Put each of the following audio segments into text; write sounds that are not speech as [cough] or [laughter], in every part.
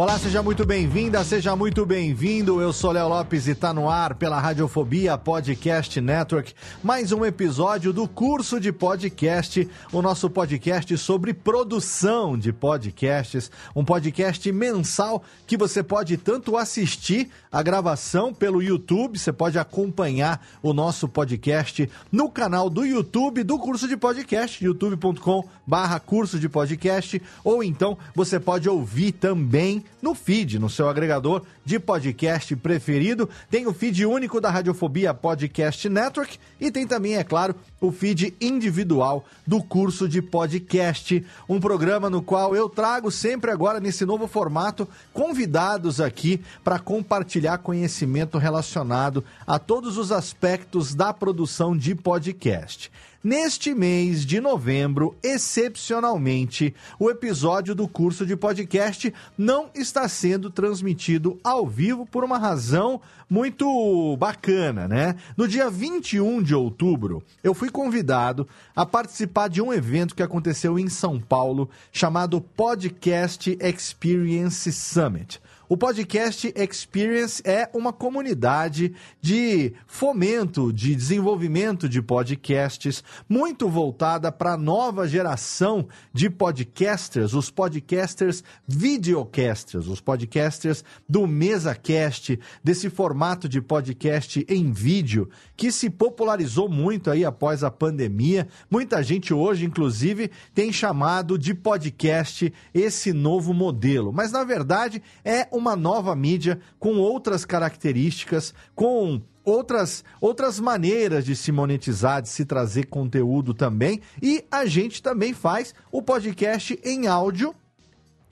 bola seja muito bem-vinda, seja muito bem-vindo. Eu sou Léo Lopes e está no ar pela Radiofobia Podcast Network. Mais um episódio do curso de podcast, o nosso podcast sobre produção de podcasts, um podcast mensal que você pode tanto assistir a gravação pelo YouTube, você pode acompanhar o nosso podcast no canal do YouTube do curso de podcast, youtube.com/barra curso de podcast, ou então você pode ouvir também no feed, no seu agregador de podcast preferido. Tem o feed único da Radiofobia Podcast Network e tem também, é claro, o feed individual do curso de podcast, um programa no qual eu trago sempre agora nesse novo formato convidados aqui para compartilhar conhecimento relacionado a todos os aspectos da produção de podcast. Neste mês de novembro, excepcionalmente, o episódio do curso de podcast não está sendo transmitido ao vivo por uma razão muito bacana, né? No dia 21 de outubro, eu fui convidado a participar de um evento que aconteceu em São Paulo chamado Podcast Experience Summit. O Podcast Experience é uma comunidade de fomento, de desenvolvimento de podcasts, muito voltada para a nova geração de podcasters, os podcasters videocasters, os podcasters do MesaCast, desse formato de podcast em vídeo que se popularizou muito aí após a pandemia. Muita gente hoje, inclusive, tem chamado de podcast esse novo modelo, mas na verdade é uma nova mídia com outras características, com outras, outras maneiras de se monetizar, de se trazer conteúdo também. E a gente também faz o podcast em áudio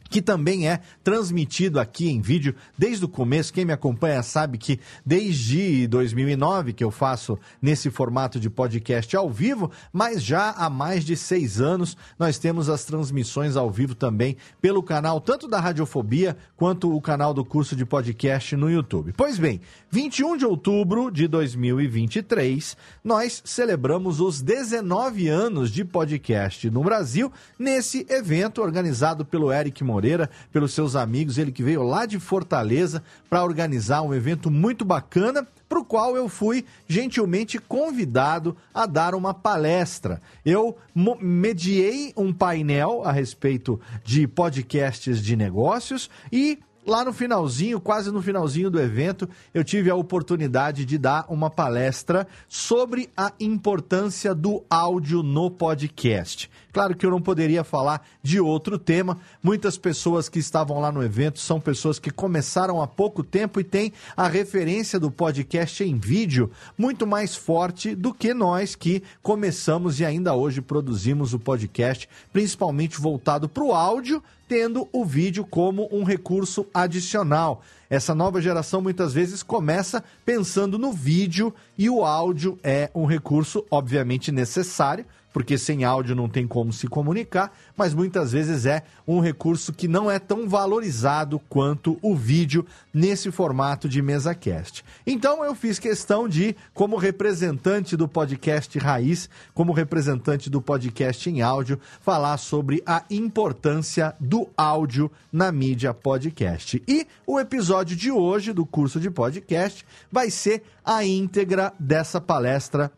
que também é transmitido aqui em vídeo desde o começo. Quem me acompanha sabe que desde 2009 que eu faço nesse formato de podcast ao vivo, mas já há mais de seis anos nós temos as transmissões ao vivo também pelo canal tanto da Radiofobia quanto o canal do curso de podcast no YouTube. Pois bem, 21 de outubro de 2023, nós celebramos os 19 anos de podcast no Brasil nesse evento organizado pelo Eric Moreira Moreira, pelos seus amigos, ele que veio lá de Fortaleza para organizar um evento muito bacana, para o qual eu fui gentilmente convidado a dar uma palestra. Eu mediei um painel a respeito de podcasts de negócios e lá no finalzinho, quase no finalzinho do evento, eu tive a oportunidade de dar uma palestra sobre a importância do áudio no podcast. Claro que eu não poderia falar de outro tema. Muitas pessoas que estavam lá no evento são pessoas que começaram há pouco tempo e têm a referência do podcast em vídeo muito mais forte do que nós que começamos e ainda hoje produzimos o podcast, principalmente voltado para o áudio tendo o vídeo como um recurso adicional. Essa nova geração muitas vezes começa pensando no vídeo e o áudio é um recurso, obviamente, necessário, porque sem áudio não tem como se comunicar, mas muitas vezes é um recurso que não é tão valorizado quanto o vídeo nesse formato de mesa cast. Então eu fiz questão de, como representante do podcast Raiz, como representante do podcast em áudio, falar sobre a importância do áudio na mídia podcast. E o episódio de hoje do curso de podcast vai ser a íntegra dessa palestra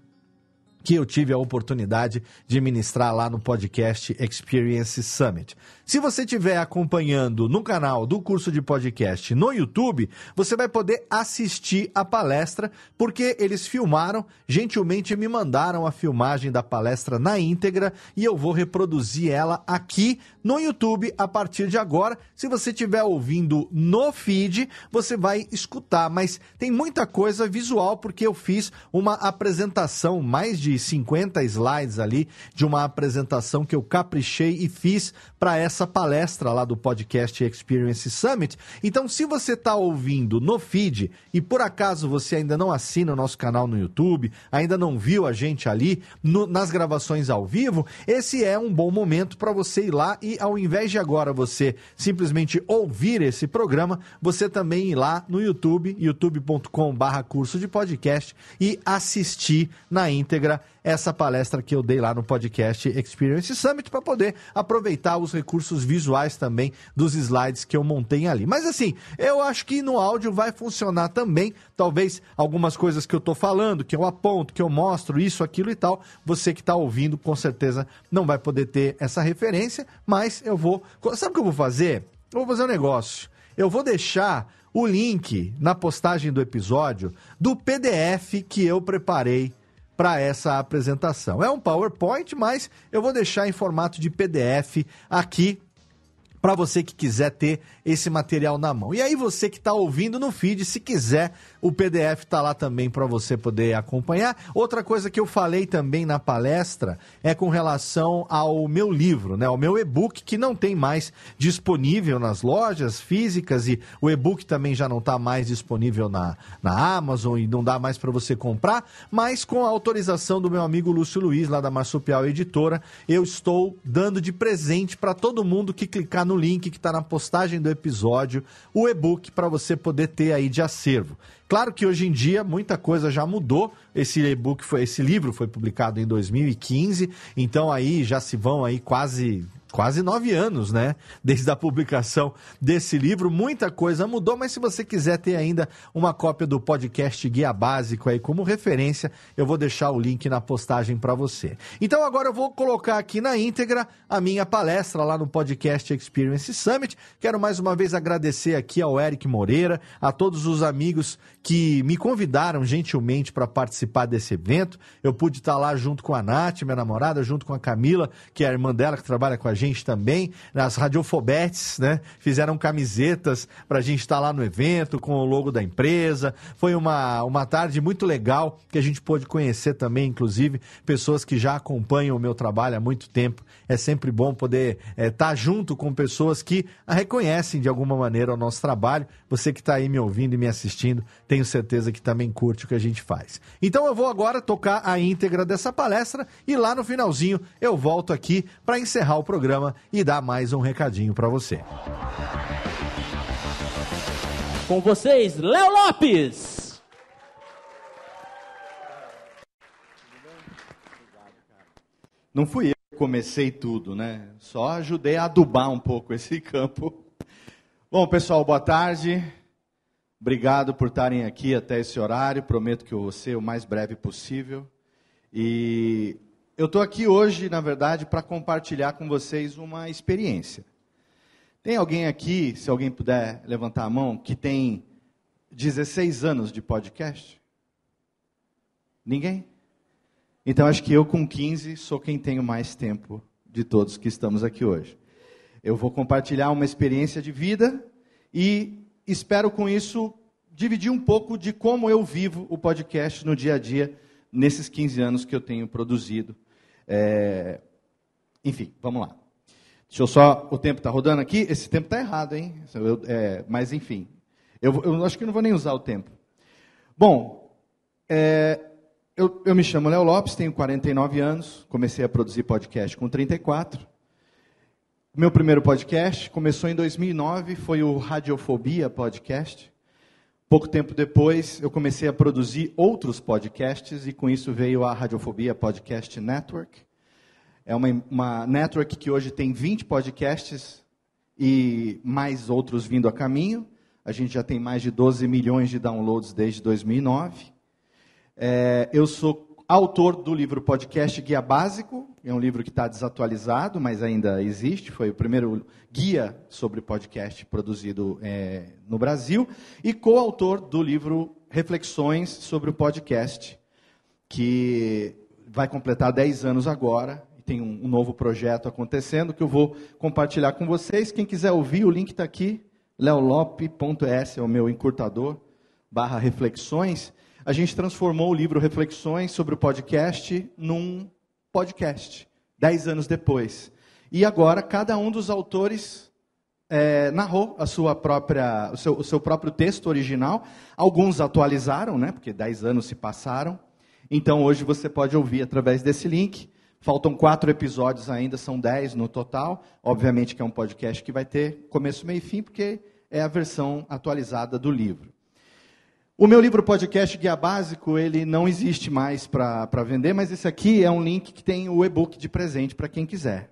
que eu tive a oportunidade de ministrar lá no podcast Experience Summit. Se você estiver acompanhando no canal do curso de podcast no YouTube, você vai poder assistir a palestra, porque eles filmaram, gentilmente me mandaram a filmagem da palestra na íntegra e eu vou reproduzir ela aqui no YouTube a partir de agora. Se você estiver ouvindo no feed, você vai escutar, mas tem muita coisa visual porque eu fiz uma apresentação, mais de 50 slides ali, de uma apresentação que eu caprichei e fiz para essa palestra lá do podcast Experience Summit. Então, se você está ouvindo no feed e por acaso você ainda não assina o nosso canal no YouTube, ainda não viu a gente ali no, nas gravações ao vivo, esse é um bom momento para você ir lá e ao invés de agora você simplesmente ouvir esse programa, você também ir lá no YouTube, youtube.com/barra curso de podcast e assistir na íntegra essa palestra que eu dei lá no podcast Experience Summit para poder aproveitar os recursos visuais também dos slides que eu montei ali. Mas assim, eu acho que no áudio vai funcionar também. Talvez algumas coisas que eu estou falando, que eu aponto, que eu mostro, isso, aquilo e tal, você que está ouvindo com certeza não vai poder ter essa referência, mas eu vou. Sabe o que eu vou fazer? Eu vou fazer um negócio. Eu vou deixar o link na postagem do episódio do PDF que eu preparei para essa apresentação. É um PowerPoint, mas eu vou deixar em formato de PDF aqui para você que quiser ter esse material na mão. E aí você que está ouvindo no feed, se quiser, o PDF está lá também para você poder acompanhar. Outra coisa que eu falei também na palestra é com relação ao meu livro, né, o meu e-book que não tem mais disponível nas lojas físicas e o e-book também já não está mais disponível na, na Amazon e não dá mais para você comprar, mas com a autorização do meu amigo Lúcio Luiz lá da Marsupial Editora, eu estou dando de presente para todo mundo que clicar no link que está na postagem do episódio, o e-book para você poder ter aí de acervo. Claro que hoje em dia muita coisa já mudou. Esse e-book foi, esse livro foi publicado em 2015, então aí já se vão aí quase quase nove anos, né? Desde a publicação desse livro. Muita coisa mudou, mas se você quiser ter ainda uma cópia do podcast Guia Básico aí como referência, eu vou deixar o link na postagem para você. Então agora eu vou colocar aqui na íntegra a minha palestra lá no podcast Experience Summit. Quero mais uma vez agradecer aqui ao Eric Moreira, a todos os amigos que me convidaram gentilmente para participar desse evento. Eu pude estar lá junto com a Nath, minha namorada, junto com a Camila, que é a irmã dela que trabalha com a gente também, nas radiofobetes, né? Fizeram camisetas para a gente estar lá no evento com o logo da empresa. Foi uma, uma tarde muito legal que a gente pôde conhecer também, inclusive, pessoas que já acompanham o meu trabalho há muito tempo. É sempre bom poder estar é, tá junto com pessoas que reconhecem de alguma maneira o nosso trabalho. Você que está aí me ouvindo e me assistindo, tenho certeza que também curte o que a gente faz. Então eu vou agora tocar a íntegra dessa palestra e lá no finalzinho eu volto aqui para encerrar o programa programa e dar mais um recadinho para você. Com vocês, Léo Lopes. Não fui eu que comecei tudo, né? Só ajudei a adubar um pouco esse campo. Bom, pessoal, boa tarde. Obrigado por estarem aqui até esse horário. Prometo que eu vou ser o mais breve possível. E eu estou aqui hoje, na verdade, para compartilhar com vocês uma experiência. Tem alguém aqui, se alguém puder levantar a mão, que tem 16 anos de podcast? Ninguém? Então acho que eu com 15 sou quem tenho mais tempo de todos que estamos aqui hoje. Eu vou compartilhar uma experiência de vida e espero com isso dividir um pouco de como eu vivo o podcast no dia a dia nesses 15 anos que eu tenho produzido é... Enfim, vamos lá. Deixa eu só. O tempo está rodando aqui? Esse tempo está errado, hein? Eu, é... Mas, enfim. Eu, eu, acho que não vou nem usar o tempo. Bom, é... eu, eu me chamo Léo Lopes, tenho 49 anos, comecei a produzir podcast com 34. Meu primeiro podcast começou em 2009, foi o Radiofobia Podcast. Pouco tempo depois, eu comecei a produzir outros podcasts e com isso veio a Radiofobia Podcast Network. É uma, uma network que hoje tem 20 podcasts e mais outros vindo a caminho. A gente já tem mais de 12 milhões de downloads desde 2009. É, eu sou autor do livro Podcast Guia Básico, é um livro que está desatualizado, mas ainda existe. Foi o primeiro guia sobre podcast produzido é, no Brasil. E coautor do livro Reflexões sobre o Podcast, que vai completar 10 anos agora. Tem um, um novo projeto acontecendo que eu vou compartilhar com vocês. Quem quiser ouvir, o link está aqui. leolope.s é o meu encurtador, barra reflexões. A gente transformou o livro Reflexões sobre o podcast num podcast, dez anos depois. E agora, cada um dos autores é, narrou a sua própria, o, seu, o seu próprio texto original. Alguns atualizaram, né, porque dez anos se passaram. Então, hoje você pode ouvir através desse link. Faltam quatro episódios ainda, são dez no total. Obviamente que é um podcast que vai ter começo, meio e fim, porque é a versão atualizada do livro. O meu livro podcast Guia Básico, ele não existe mais para vender, mas esse aqui é um link que tem o e-book de presente para quem quiser.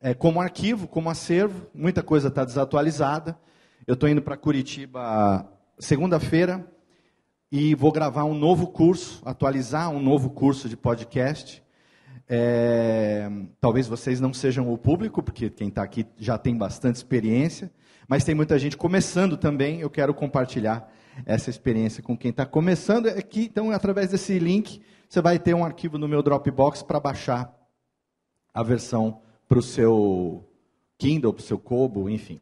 É, como arquivo, como acervo, muita coisa está desatualizada. Eu estou indo para Curitiba segunda-feira e vou gravar um novo curso, atualizar um novo curso de podcast. É, talvez vocês não sejam o público, porque quem está aqui já tem bastante experiência, mas tem muita gente começando também. Eu quero compartilhar essa experiência com quem está começando. Aqui, então, através desse link, você vai ter um arquivo no meu Dropbox para baixar a versão para o seu Kindle, para o seu Kobo, enfim.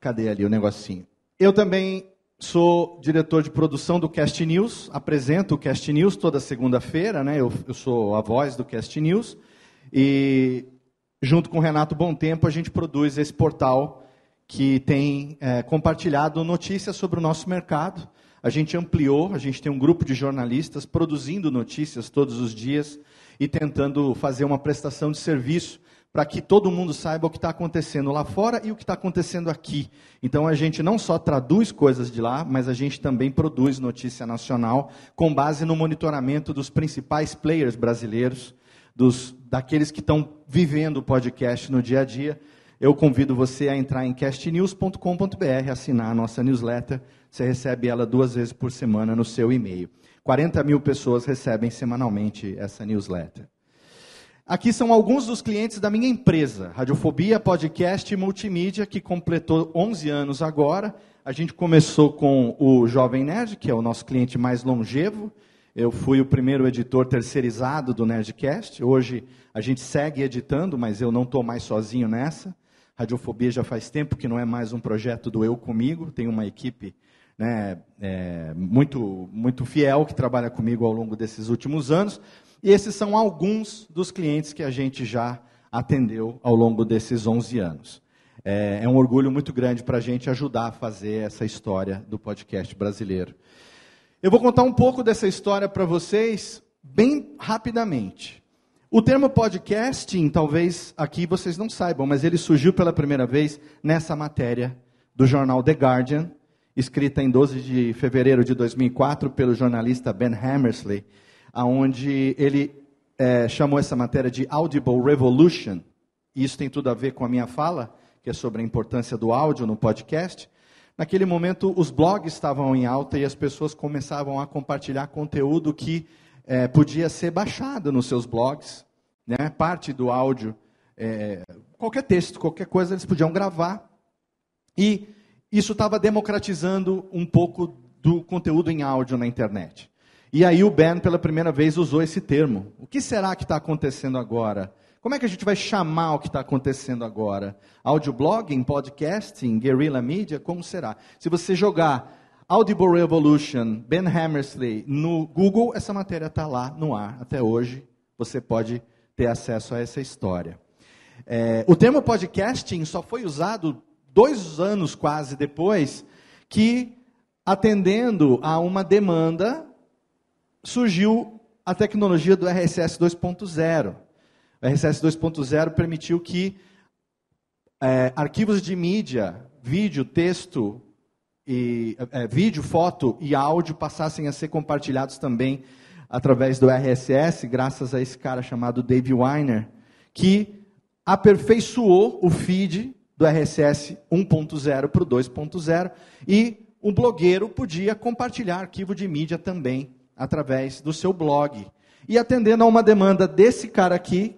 Cadê ali o negocinho? Eu também sou diretor de produção do Cast News, apresento o Cast News toda segunda-feira, né? Eu, eu, sou a voz do Cast News e junto com o Renato Bom Tempo a gente produz esse portal que tem é, compartilhado notícias sobre o nosso mercado. A gente ampliou, a gente tem um grupo de jornalistas produzindo notícias todos os dias e tentando fazer uma prestação de serviço para que todo mundo saiba o que está acontecendo lá fora e o que está acontecendo aqui. Então a gente não só traduz coisas de lá, mas a gente também produz notícia nacional com base no monitoramento dos principais players brasileiros, dos daqueles que estão vivendo o podcast no dia a dia eu convido você a entrar em castnews.com.br, assinar a nossa newsletter. Você recebe ela duas vezes por semana no seu e-mail. 40 mil pessoas recebem semanalmente essa newsletter. Aqui são alguns dos clientes da minha empresa, Radiofobia Podcast e Multimídia, que completou 11 anos agora. A gente começou com o Jovem Nerd, que é o nosso cliente mais longevo. Eu fui o primeiro editor terceirizado do Nerdcast. Hoje a gente segue editando, mas eu não estou mais sozinho nessa. Radiofobia já faz tempo que não é mais um projeto do eu comigo, tem uma equipe né, é, muito, muito fiel que trabalha comigo ao longo desses últimos anos. E esses são alguns dos clientes que a gente já atendeu ao longo desses 11 anos. É, é um orgulho muito grande para a gente ajudar a fazer essa história do podcast brasileiro. Eu vou contar um pouco dessa história para vocês bem rapidamente. O termo podcasting, talvez aqui vocês não saibam, mas ele surgiu pela primeira vez nessa matéria do jornal The Guardian, escrita em 12 de fevereiro de 2004 pelo jornalista Ben Hammersley, aonde ele é, chamou essa matéria de Audible Revolution. E isso tem tudo a ver com a minha fala, que é sobre a importância do áudio no podcast. Naquele momento, os blogs estavam em alta e as pessoas começavam a compartilhar conteúdo que é, podia ser baixado nos seus blogs, né? parte do áudio, é, qualquer texto, qualquer coisa eles podiam gravar. E isso estava democratizando um pouco do conteúdo em áudio na internet. E aí o Ben, pela primeira vez, usou esse termo. O que será que está acontecendo agora? Como é que a gente vai chamar o que está acontecendo agora? Audioblogging, podcasting, guerrilla media? Como será? Se você jogar Audible Revolution, Ben Hammersley, no Google, essa matéria está lá no ar até hoje. Você pode ter acesso a essa história. É, o termo podcasting só foi usado dois anos quase depois que, atendendo a uma demanda, surgiu a tecnologia do RSS 2.0. O RSS 2.0 permitiu que é, arquivos de mídia, vídeo, texto, e é, vídeo, foto e áudio passassem a ser compartilhados também através do RSS, graças a esse cara chamado Dave Weiner, que aperfeiçoou o feed do RSS 1.0 para o 2.0 e o blogueiro podia compartilhar arquivo de mídia também através do seu blog. e atendendo a uma demanda desse cara aqui,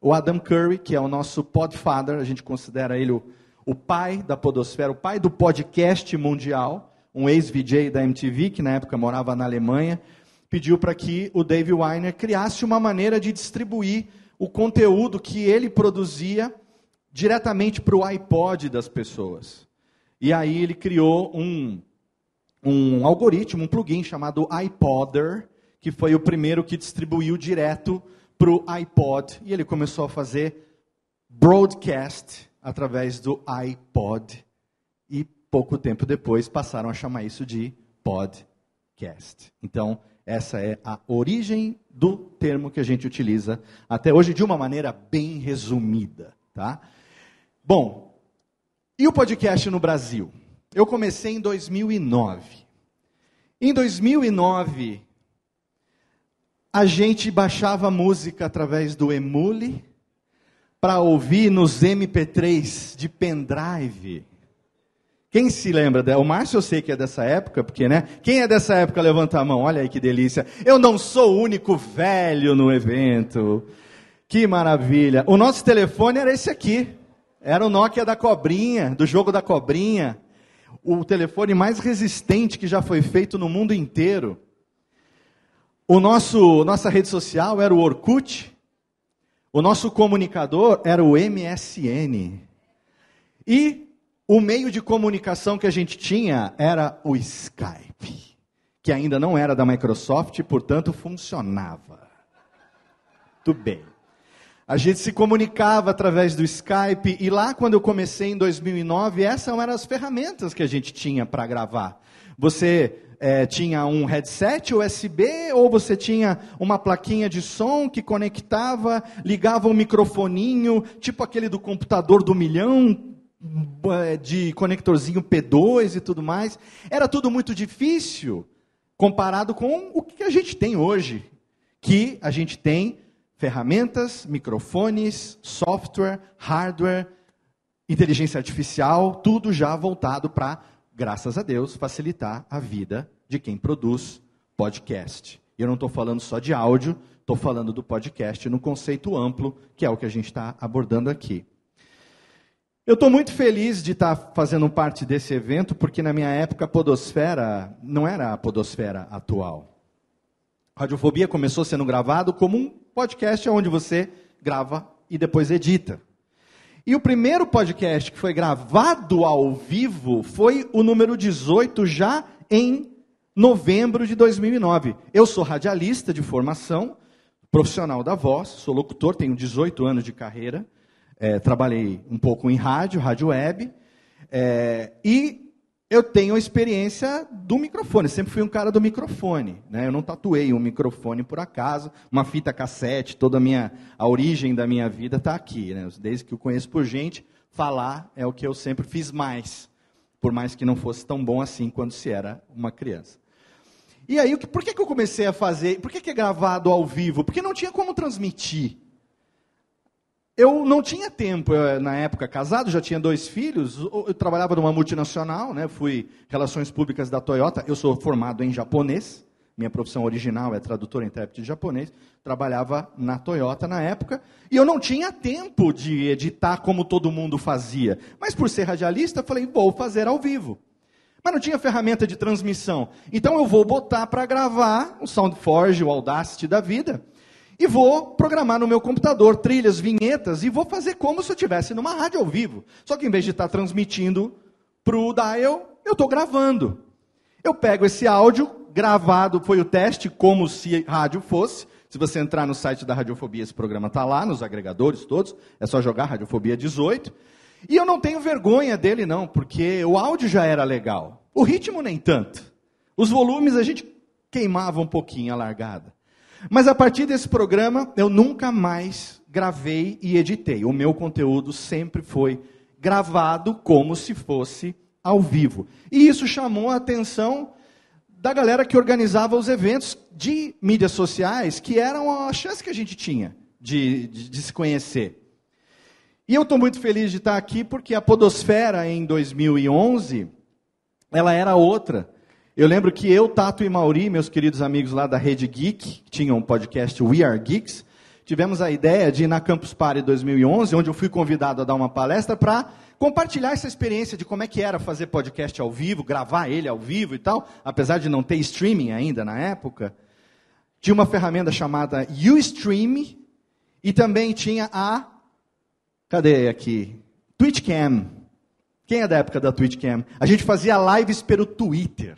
o Adam Curry, que é o nosso podfather, a gente considera ele o, o pai da podosfera, o pai do podcast mundial, um ex-VJ da MTV, que na época morava na Alemanha, pediu para que o Dave Weiner criasse uma maneira de distribuir o conteúdo que ele produzia diretamente para o iPod das pessoas. E aí ele criou um, um algoritmo, um plugin chamado iPodder, que foi o primeiro que distribuiu direto para o iPod. E ele começou a fazer broadcast através do iPod. E pouco tempo depois passaram a chamar isso de podcast. Então, essa é a origem do termo que a gente utiliza até hoje de uma maneira bem resumida, tá? Bom, e o podcast no Brasil? Eu comecei em 2009. Em 2009, a gente baixava música através do Emule para ouvir nos MP3 de pendrive. Quem se lembra? O Márcio eu sei que é dessa época, porque, né? Quem é dessa época, levanta a mão. Olha aí que delícia. Eu não sou o único velho no evento. Que maravilha. O nosso telefone era esse aqui. Era o Nokia da cobrinha, do jogo da cobrinha. O telefone mais resistente que já foi feito no mundo inteiro. O nosso, nossa rede social era o Orkut. O nosso comunicador era o MSN. E o meio de comunicação que a gente tinha era o Skype, que ainda não era da Microsoft portanto, funcionava. Tudo bem. A gente se comunicava através do Skype e lá, quando eu comecei em 2009, essas eram as ferramentas que a gente tinha para gravar. Você é, tinha um headset USB ou você tinha uma plaquinha de som que conectava, ligava um microfoninho, tipo aquele do computador do milhão, de conectorzinho P2 e tudo mais. Era tudo muito difícil comparado com o que a gente tem hoje, que a gente tem ferramentas, microfones, software, hardware, inteligência artificial, tudo já voltado para, graças a Deus, facilitar a vida de quem produz podcast. E eu não estou falando só de áudio, estou falando do podcast no conceito amplo, que é o que a gente está abordando aqui. Eu estou muito feliz de estar tá fazendo parte desse evento, porque na minha época a podosfera não era a podosfera atual. Radiofobia começou sendo gravado como um podcast onde você grava e depois edita. E o primeiro podcast que foi gravado ao vivo foi o número 18, já em novembro de 2009. Eu sou radialista de formação, profissional da voz, sou locutor, tenho 18 anos de carreira. É, trabalhei um pouco em rádio, rádio web, é, e eu tenho a experiência do microfone. Sempre fui um cara do microfone. Né? Eu não tatuei um microfone por acaso, uma fita cassete, toda a minha a origem da minha vida está aqui. Né? Desde que eu conheço por gente, falar é o que eu sempre fiz mais, por mais que não fosse tão bom assim quando se era uma criança. E aí, por que, que eu comecei a fazer? Por que, que é gravado ao vivo? Porque não tinha como transmitir. Eu não tinha tempo, eu, na época casado, já tinha dois filhos, eu trabalhava numa multinacional, né, fui relações públicas da Toyota, eu sou formado em japonês, minha profissão original é tradutor e intérprete de japonês, trabalhava na Toyota na época, e eu não tinha tempo de editar como todo mundo fazia. Mas por ser radialista, falei, vou fazer ao vivo. Mas não tinha ferramenta de transmissão. Então eu vou botar para gravar o SoundForge, o Audacity da vida e vou programar no meu computador trilhas, vinhetas e vou fazer como se eu estivesse numa rádio ao vivo. Só que em vez de estar transmitindo para o dial, eu estou gravando. Eu pego esse áudio gravado, foi o teste como se rádio fosse. Se você entrar no site da Radiofobia, esse programa está lá, nos agregadores todos, é só jogar Radiofobia 18. E eu não tenho vergonha dele, não, porque o áudio já era legal. O ritmo nem tanto. Os volumes a gente queimava um pouquinho a largada. Mas a partir desse programa, eu nunca mais gravei e editei. O meu conteúdo sempre foi gravado como se fosse ao vivo. E isso chamou a atenção da galera que organizava os eventos de mídias sociais, que eram a chance que a gente tinha de, de, de se conhecer. E eu estou muito feliz de estar aqui porque a Podosfera, em 2011, ela era outra. Eu lembro que eu, Tato e Mauri, meus queridos amigos lá da Rede Geek, que tinham um podcast We Are Geeks, tivemos a ideia de ir na Campus Party 2011, onde eu fui convidado a dar uma palestra para compartilhar essa experiência de como é que era fazer podcast ao vivo, gravar ele ao vivo e tal, apesar de não ter streaming ainda na época. Tinha uma ferramenta chamada Ustream e também tinha a cadê aqui? Twitchcam. Quem é da época da Twitchcam? A gente fazia lives pelo Twitter.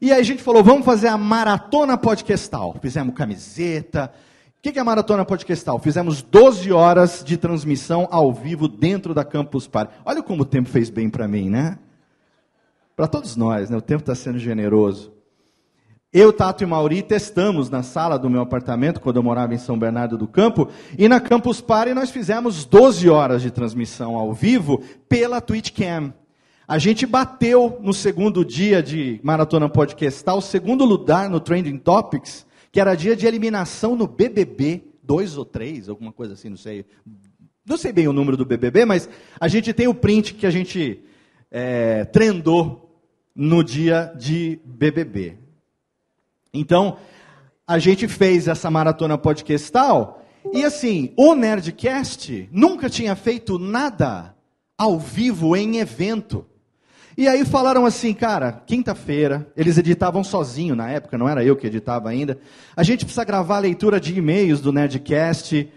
E aí a gente falou, vamos fazer a maratona podcastal. Fizemos camiseta, o que, é a Maratona Podcastal? Fizemos 12 horas de transmissão ao vivo dentro da Campus Party. Olha como o tempo fez bem para mim, né? Para todos nós, né? O tempo está sendo generoso. Eu, Tato e Mauri testamos na sala do meu apartamento, quando eu morava em São Bernardo do Campo, e na Campus Party nós fizemos 12 horas de transmissão ao vivo pela Twitchcam. A gente bateu no segundo dia de Maratona Podcastal, o segundo lugar no Trending Topics, que era dia de eliminação no BBB 2 ou 3, alguma coisa assim, não sei. Não sei bem o número do BBB, mas a gente tem o print que a gente é, trendou no dia de BBB. Então, a gente fez essa maratona podcastal e assim, o Nerdcast nunca tinha feito nada ao vivo em evento. E aí falaram assim, cara, quinta-feira, eles editavam sozinho na época, não era eu que editava ainda. A gente precisa gravar a leitura de e-mails do Nerdcast.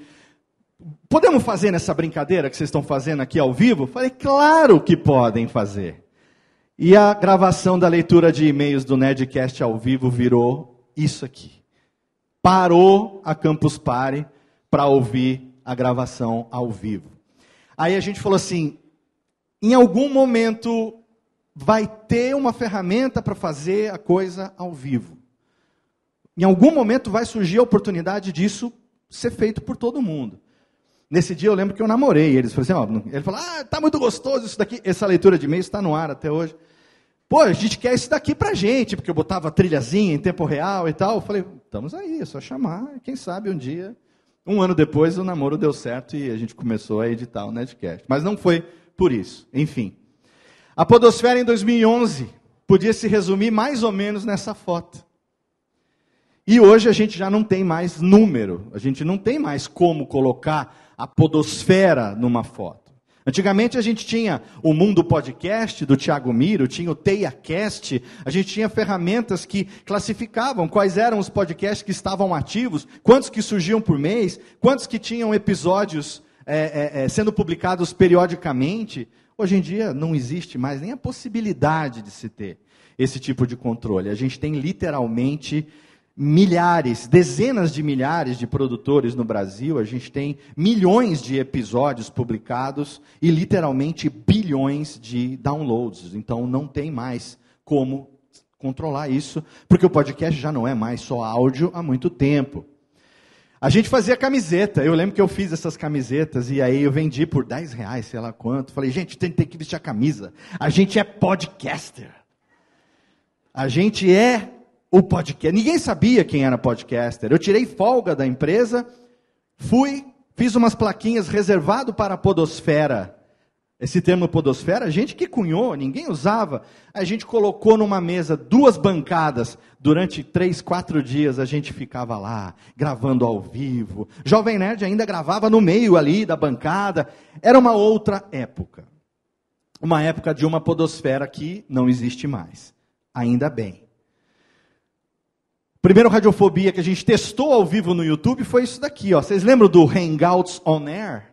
Podemos fazer nessa brincadeira que vocês estão fazendo aqui ao vivo? Falei, claro que podem fazer. E a gravação da leitura de e-mails do Nerdcast ao vivo virou isso aqui. Parou a Campus Party para ouvir a gravação ao vivo. Aí a gente falou assim: em algum momento vai ter uma ferramenta para fazer a coisa ao vivo. Em algum momento vai surgir a oportunidade disso ser feito por todo mundo. Nesse dia eu lembro que eu namorei eles. Falei assim, ó, ele falou, ah, tá muito gostoso isso daqui. Essa leitura de e-mail está no ar até hoje. Pô, a gente quer isso daqui pra gente, porque eu botava trilhazinha em tempo real e tal. Eu falei, estamos aí, é só chamar. Quem sabe um dia, um ano depois, o namoro deu certo e a gente começou a editar o Netcast. Mas não foi por isso. Enfim. A podosfera em 2011 podia se resumir mais ou menos nessa foto. E hoje a gente já não tem mais número, a gente não tem mais como colocar a podosfera numa foto. Antigamente a gente tinha o Mundo Podcast do Thiago Miro, tinha o TeiaCast, a gente tinha ferramentas que classificavam quais eram os podcasts que estavam ativos, quantos que surgiam por mês, quantos que tinham episódios é, é, é, sendo publicados periodicamente. Hoje em dia não existe mais nem a possibilidade de se ter esse tipo de controle. A gente tem literalmente milhares, dezenas de milhares de produtores no Brasil, a gente tem milhões de episódios publicados e literalmente bilhões de downloads. Então não tem mais como controlar isso, porque o podcast já não é mais só áudio há muito tempo. A gente fazia camiseta. Eu lembro que eu fiz essas camisetas e aí eu vendi por 10 reais, sei lá quanto. Falei, gente, tem, tem que vestir a camisa. A gente é podcaster. A gente é o podcast. Ninguém sabia quem era podcaster. Eu tirei folga da empresa, fui, fiz umas plaquinhas reservado para a podosfera. Esse termo podosfera, a gente que cunhou, ninguém usava. A gente colocou numa mesa duas bancadas. Durante três, quatro dias a gente ficava lá, gravando ao vivo. Jovem Nerd ainda gravava no meio ali da bancada. Era uma outra época. Uma época de uma podosfera que não existe mais. Ainda bem. Primeiro radiofobia que a gente testou ao vivo no YouTube foi isso daqui. Ó. Vocês lembram do Hangouts On Air?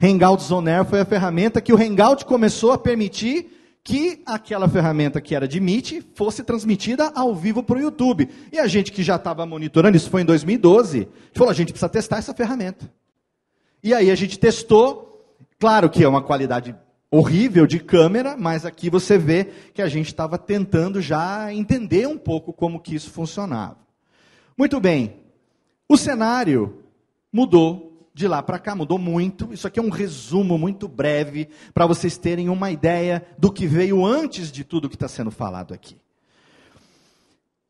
Hangouts On Air foi a ferramenta que o Hangout começou a permitir que aquela ferramenta que era de Meet fosse transmitida ao vivo para o YouTube. E a gente que já estava monitorando, isso foi em 2012, falou, a gente precisa testar essa ferramenta. E aí a gente testou, claro que é uma qualidade horrível de câmera, mas aqui você vê que a gente estava tentando já entender um pouco como que isso funcionava. Muito bem, o cenário mudou de lá para cá, mudou muito. Isso aqui é um resumo muito breve para vocês terem uma ideia do que veio antes de tudo que está sendo falado aqui.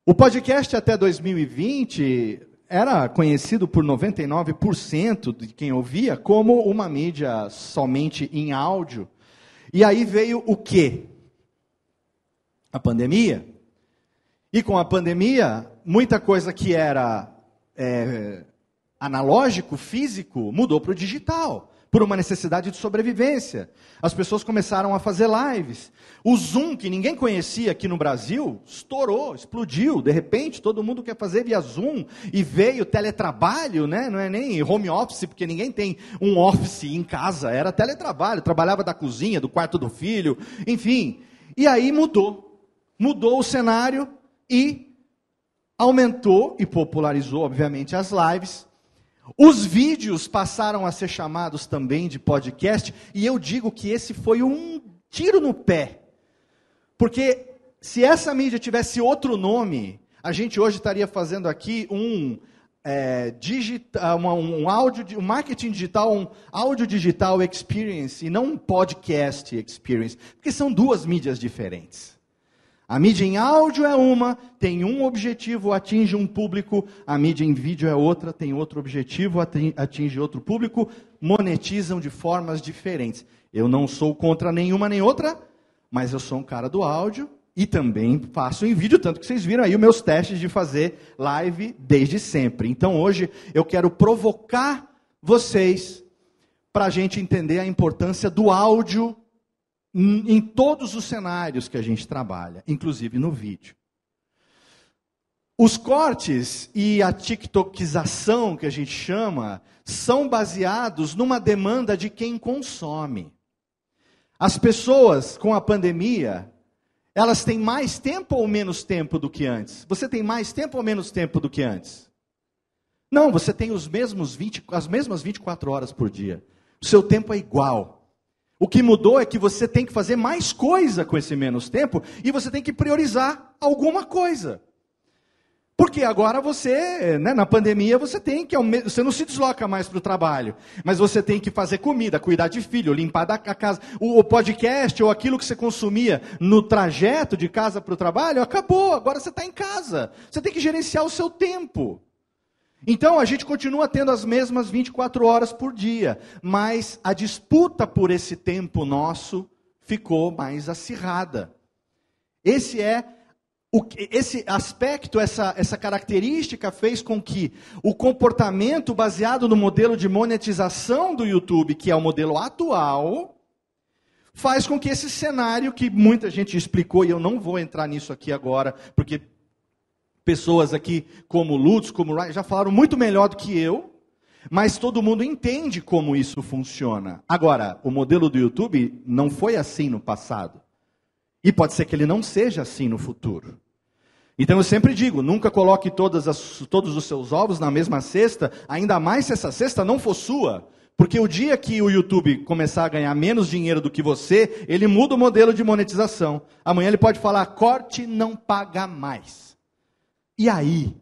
O podcast até 2020 era conhecido por 99% de quem ouvia como uma mídia somente em áudio. E aí veio o quê? a pandemia. E com a pandemia, muita coisa que era é, analógico, físico, mudou para o digital por uma necessidade de sobrevivência. As pessoas começaram a fazer lives. O Zoom, que ninguém conhecia aqui no Brasil, estourou, explodiu. De repente, todo mundo quer fazer via Zoom. E veio teletrabalho, né? não é nem home office, porque ninguém tem um office em casa. Era teletrabalho. Trabalhava da cozinha, do quarto do filho, enfim. E aí mudou. Mudou o cenário e aumentou e popularizou, obviamente, as lives. Os vídeos passaram a ser chamados também de podcast, e eu digo que esse foi um tiro no pé. Porque se essa mídia tivesse outro nome, a gente hoje estaria fazendo aqui um é, digital, um, um áudio, um marketing digital, um áudio digital experience e não um podcast experience, porque são duas mídias diferentes. A mídia em áudio é uma, tem um objetivo, atinge um público. A mídia em vídeo é outra, tem outro objetivo, atinge outro público. Monetizam de formas diferentes. Eu não sou contra nenhuma nem outra, mas eu sou um cara do áudio e também faço em vídeo, tanto que vocês viram aí os meus testes de fazer live desde sempre. Então hoje eu quero provocar vocês para a gente entender a importância do áudio em todos os cenários que a gente trabalha, inclusive no vídeo. Os cortes e a TikTokização, que a gente chama, são baseados numa demanda de quem consome. As pessoas com a pandemia, elas têm mais tempo ou menos tempo do que antes? Você tem mais tempo ou menos tempo do que antes? Não, você tem os mesmos 20, as mesmas 24 horas por dia. O seu tempo é igual. O que mudou é que você tem que fazer mais coisa com esse menos tempo e você tem que priorizar alguma coisa. Porque agora você, né, na pandemia, você tem que, você não se desloca mais para o trabalho, mas você tem que fazer comida, cuidar de filho, limpar a casa. O, o podcast ou aquilo que você consumia no trajeto de casa para o trabalho, acabou, agora você está em casa. Você tem que gerenciar o seu tempo. Então a gente continua tendo as mesmas 24 horas por dia, mas a disputa por esse tempo nosso ficou mais acirrada. Esse é o, esse aspecto, essa, essa característica fez com que o comportamento baseado no modelo de monetização do YouTube, que é o modelo atual, faz com que esse cenário que muita gente explicou, e eu não vou entrar nisso aqui agora, porque pessoas aqui como Lutz, como Ryan, já falaram muito melhor do que eu, mas todo mundo entende como isso funciona. Agora, o modelo do YouTube não foi assim no passado. E pode ser que ele não seja assim no futuro. Então eu sempre digo, nunca coloque as, todos os seus ovos na mesma cesta, ainda mais se essa cesta não for sua. Porque o dia que o YouTube começar a ganhar menos dinheiro do que você, ele muda o modelo de monetização. Amanhã ele pode falar, corte não paga mais. E aí?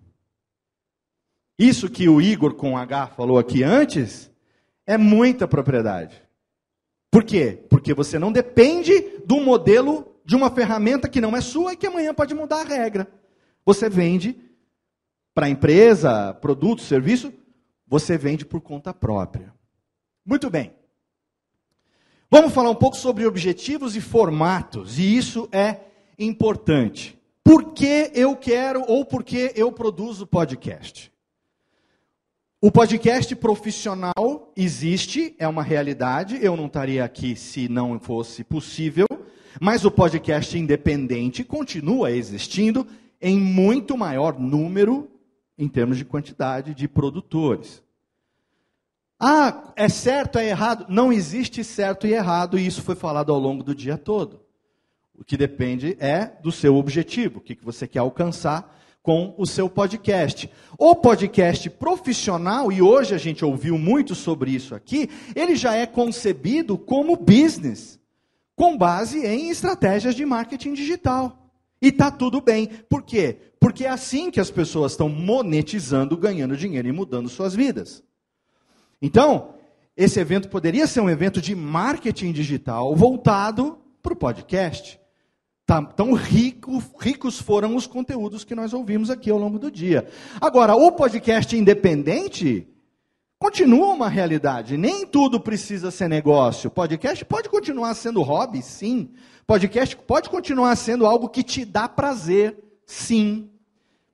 Isso que o Igor com H falou aqui antes é muita propriedade. Por quê? Porque você não depende do modelo de uma ferramenta que não é sua e que amanhã pode mudar a regra. Você vende para empresa, produto, serviço, você vende por conta própria. Muito bem. Vamos falar um pouco sobre objetivos e formatos, e isso é importante por que eu quero ou por que eu produzo podcast. O podcast profissional existe, é uma realidade, eu não estaria aqui se não fosse possível, mas o podcast independente continua existindo em muito maior número em termos de quantidade de produtores. Ah, é certo, é errado? Não existe certo e errado, e isso foi falado ao longo do dia todo. O que depende é do seu objetivo, o que você quer alcançar com o seu podcast. O podcast profissional, e hoje a gente ouviu muito sobre isso aqui, ele já é concebido como business, com base em estratégias de marketing digital. E está tudo bem. Por quê? Porque é assim que as pessoas estão monetizando, ganhando dinheiro e mudando suas vidas. Então, esse evento poderia ser um evento de marketing digital voltado para o podcast. Tá, tão rico, ricos foram os conteúdos que nós ouvimos aqui ao longo do dia. Agora, o podcast independente continua uma realidade. Nem tudo precisa ser negócio. Podcast pode continuar sendo hobby, sim. Podcast pode continuar sendo algo que te dá prazer, sim.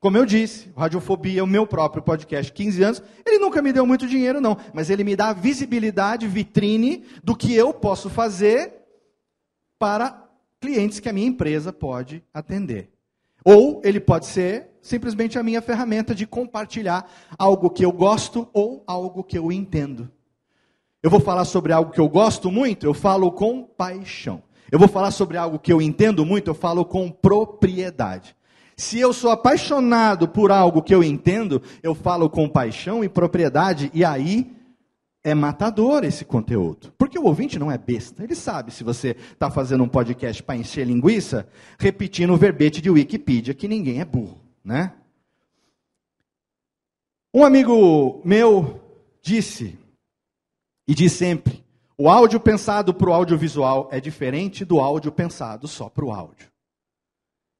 Como eu disse, Radiofobia, o meu próprio podcast, 15 anos, ele nunca me deu muito dinheiro, não, mas ele me dá visibilidade, vitrine do que eu posso fazer para clientes que a minha empresa pode atender. Ou ele pode ser simplesmente a minha ferramenta de compartilhar algo que eu gosto ou algo que eu entendo. Eu vou falar sobre algo que eu gosto muito, eu falo com paixão. Eu vou falar sobre algo que eu entendo muito, eu falo com propriedade. Se eu sou apaixonado por algo que eu entendo, eu falo com paixão e propriedade, e aí é matador esse conteúdo. Porque o ouvinte não é besta. Ele sabe se você está fazendo um podcast para encher linguiça, repetindo o verbete de Wikipedia, que ninguém é burro, né? Um amigo meu disse, e diz sempre, o áudio pensado para o audiovisual é diferente do áudio pensado só para o áudio.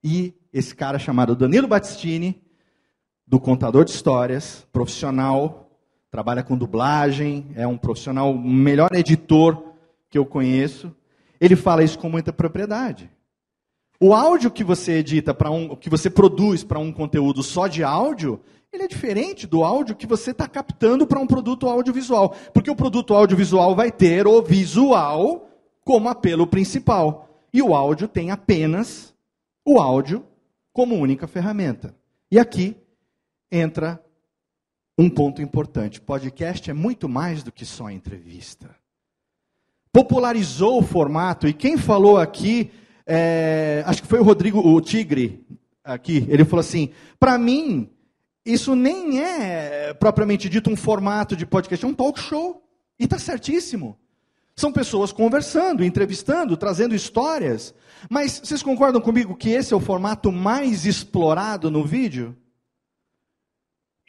E esse cara chamado Danilo Battistini, do contador de histórias, profissional, trabalha com dublagem, é um profissional, o melhor editor que eu conheço. Ele fala isso com muita propriedade. O áudio que você edita para um, que você produz para um conteúdo só de áudio, ele é diferente do áudio que você está captando para um produto audiovisual, porque o produto audiovisual vai ter o visual como apelo principal e o áudio tem apenas o áudio como única ferramenta. E aqui entra um ponto importante: podcast é muito mais do que só entrevista. Popularizou o formato, e quem falou aqui, é, acho que foi o Rodrigo, o Tigre, aqui, ele falou assim: para mim, isso nem é propriamente dito um formato de podcast, é um talk show. E está certíssimo. São pessoas conversando, entrevistando, trazendo histórias. Mas vocês concordam comigo que esse é o formato mais explorado no vídeo?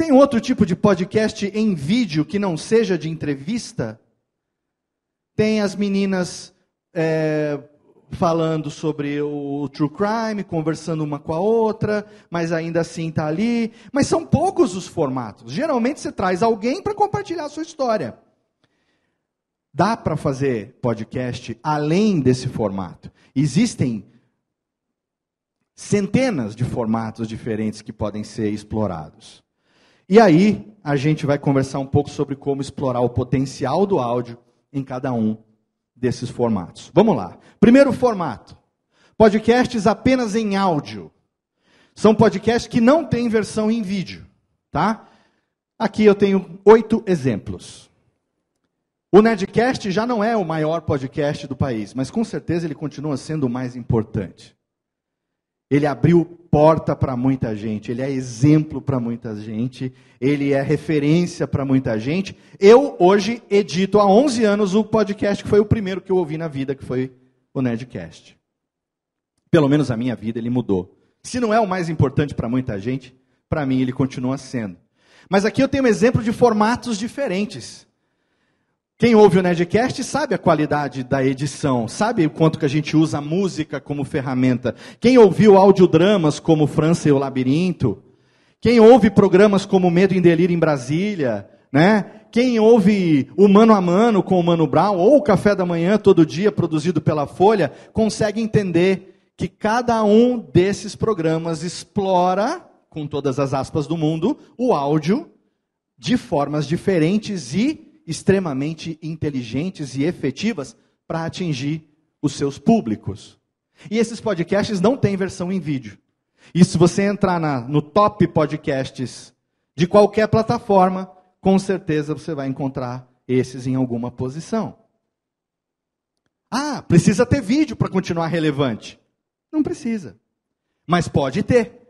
Tem outro tipo de podcast em vídeo que não seja de entrevista? Tem as meninas é, falando sobre o true crime, conversando uma com a outra, mas ainda assim está ali. Mas são poucos os formatos. Geralmente você traz alguém para compartilhar a sua história. Dá para fazer podcast além desse formato. Existem centenas de formatos diferentes que podem ser explorados. E aí, a gente vai conversar um pouco sobre como explorar o potencial do áudio em cada um desses formatos. Vamos lá. Primeiro formato: podcasts apenas em áudio. São podcasts que não têm versão em vídeo, tá? Aqui eu tenho oito exemplos. O Nerdcast já não é o maior podcast do país, mas com certeza ele continua sendo o mais importante. Ele abriu porta para muita gente, ele é exemplo para muita gente, ele é referência para muita gente. Eu hoje edito há 11 anos o podcast que foi o primeiro que eu ouvi na vida, que foi o Nerdcast. Pelo menos a minha vida ele mudou. Se não é o mais importante para muita gente, para mim ele continua sendo. Mas aqui eu tenho um exemplo de formatos diferentes. Quem ouve o Nerdcast sabe a qualidade da edição, sabe o quanto que a gente usa a música como ferramenta. Quem ouviu audiodramas como França e o Labirinto, quem ouve programas como Medo em Delírio em Brasília, né? Quem ouve o Mano a Mano com o Mano Brown, ou o Café da Manhã todo dia produzido pela Folha, consegue entender que cada um desses programas explora, com todas as aspas do mundo, o áudio de formas diferentes e extremamente inteligentes e efetivas para atingir os seus públicos. E esses podcasts não têm versão em vídeo. E se você entrar na, no top podcasts de qualquer plataforma, com certeza você vai encontrar esses em alguma posição. Ah, precisa ter vídeo para continuar relevante. Não precisa. Mas pode ter.